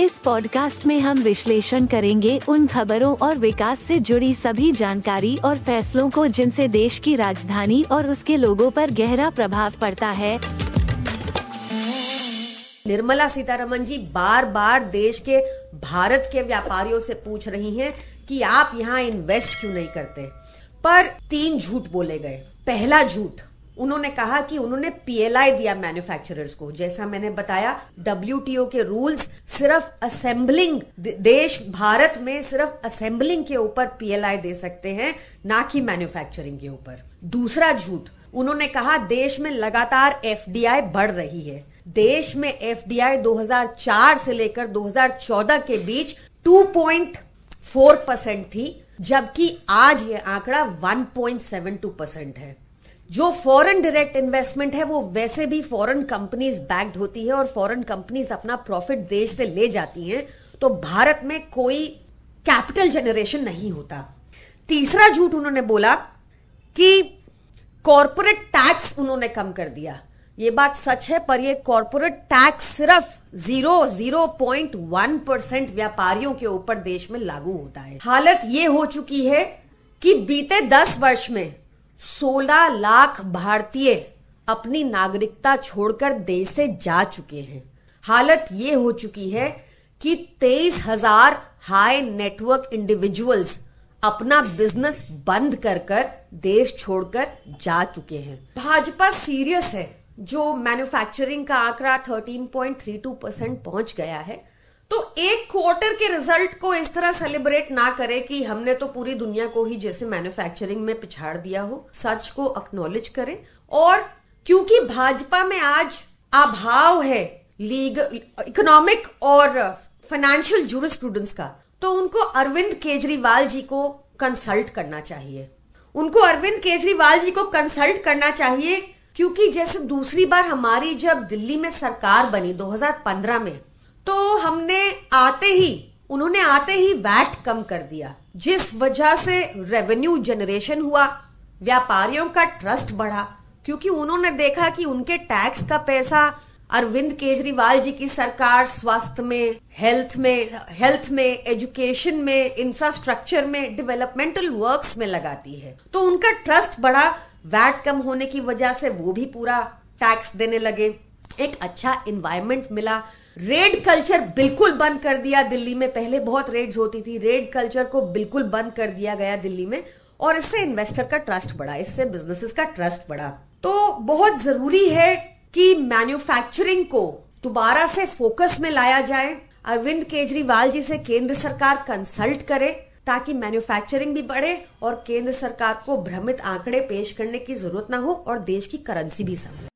इस पॉडकास्ट में हम विश्लेषण करेंगे उन खबरों और विकास से जुड़ी सभी जानकारी और फैसलों को जिनसे देश की राजधानी और उसके लोगों पर गहरा प्रभाव पड़ता है। निर्मला सीतारमन जी बार बार देश के, भारत के व्यापारियों से पूछ रही हैं कि आप यहाँ इन्वेस्ट क्यों नहीं करते? पर तीन झूठ बोले गए। पहला झूठ उन्होंने कहा कि उन्होंने पीएलआई दिया मैन्युफैक्चरर्स को। जैसा मैंने बताया डब्ल्यूटीओ के रूल्स सिर्फ़ असेंबलिंग देश, भारत में सिर्फ़ असेंबलिंग के ऊपर पीएलआई दे सकते हैं, ना कि मैन्युफैक्चरिंग के ऊपर। दूसरा झूठ, उन्होंने कहा देश में लगातार एफडीआई बढ़ रही है। देश में एफडीआई 2004 से लेकर 2014 के बीच 2.4 परसेंट थी, जबकि आज ये आंकड़ा 1.72 परसेंट है। जो फॉरेन डायरेक्ट इन्वेस्टमेंट है, वो वैसे भी फॉरेन कंपनीज़ बैक्ड होती है और फॉरेन कंपनीज़ अपना प्रॉफिट देश से ले जाती हैं तो भारत में कोई कैपिटल जनरेशन नहीं होता। तीसरा झूठ उन्होंने बोला कि कॉरपोरेट टैक्स उन्होंने कम कर दिया। ये बात सच है, पर ये कॉरपोरेट टैक्स सिर्फ़ zero zero point one percent व्यापारियों के ऊपर देश में लागू होता है। हालत ये हो चुकी है कि बीते दस वर्ष में 16 लाख भारतीय अपनी नागरिकता छोड़कर देश से जा चुके हैं। हालत ये हो चुकी है कि तेईस हज़ार हाई नेटवर्क इंडिविजुअल्स अपना बिज़नेस बंद कर कर देश छोड़कर जा चुके हैं। भाजपा सीरियस है, जो मैन्युफैक्चरिंग का आंकड़ा 13.32 परसेंट पहुँच गया है। तो एक क्वार्टर के रिज़ल्ट को इस तरह सेलिब्रेट ना करे कि हमने तो पूरी दुनिया को ही जैसे मैन्युफैक्चरिंग में पिछाड़ दिया हो। सच को अक्नोलेज करें। और क्योंकि भाजपा में आज अभाव है लीगल इकोनॉमिक और फाइनेंशियल जूर स्टूडेंट्स का तो उनको अरविंद केजरीवाल जी को कंसल्ट करना चाहिए। उनको अरविंद केजरीवाल जी को कंसल्ट करना चाहिए क्योंकि जैसे दूसरी बार हमारी जब दिल्ली में सरकार बनी 2015 में तो हमने आते ही, उन्होंने आते ही वैट कम कर दिया, जिस वजह से रेवेन्यू जनरेशन हुआ, व्यापारियों का ट्रस्ट बढ़ा, क्योंकि उन्होंने देखा कि उनके टैक्स का पैसा अरविंद केजरीवाल जी की सरकार स्वास्थ्य में हेल्थ में हेल्थ में एजुकेशन में इंफ्रास्ट्रक्चर में डेवलपमेंटल वर्क्स में लगाती है। तो उनका ट्रस्ट बढ़ा, वैट कम होने की वजह से वो भी पूरा टैक्स देने लगे। एक अच्छा इन्वायरमेंट मिला। रेड कल्चर बिल्कुल बंद कर दिया दिल्ली में। पहले बहुत रेड्स होती थी। रेड कल्चर को बिल्कुल बंद कर दिया गया दिल्ली में। और इससे इन्वेस्टर का ट्रस्ट बढ़ा। इससे बिजनेसेस का ट्रस्ट बढ़ा। तो बहुत ज़रूरी है कि मैन्युफैक्चरिंग को दोबारा से फोकस में लाया जाए। अरविंद केजरीवाल जी से केंद्र सरकार कंसल्ट करे ताकि मैन्युफैक्चरिंग भी बढ़े और केंद्र सरकार को भ्रमित आंकड़े पेश करने की ज़रूरत ना हो और देश की करेंसी भी संभले।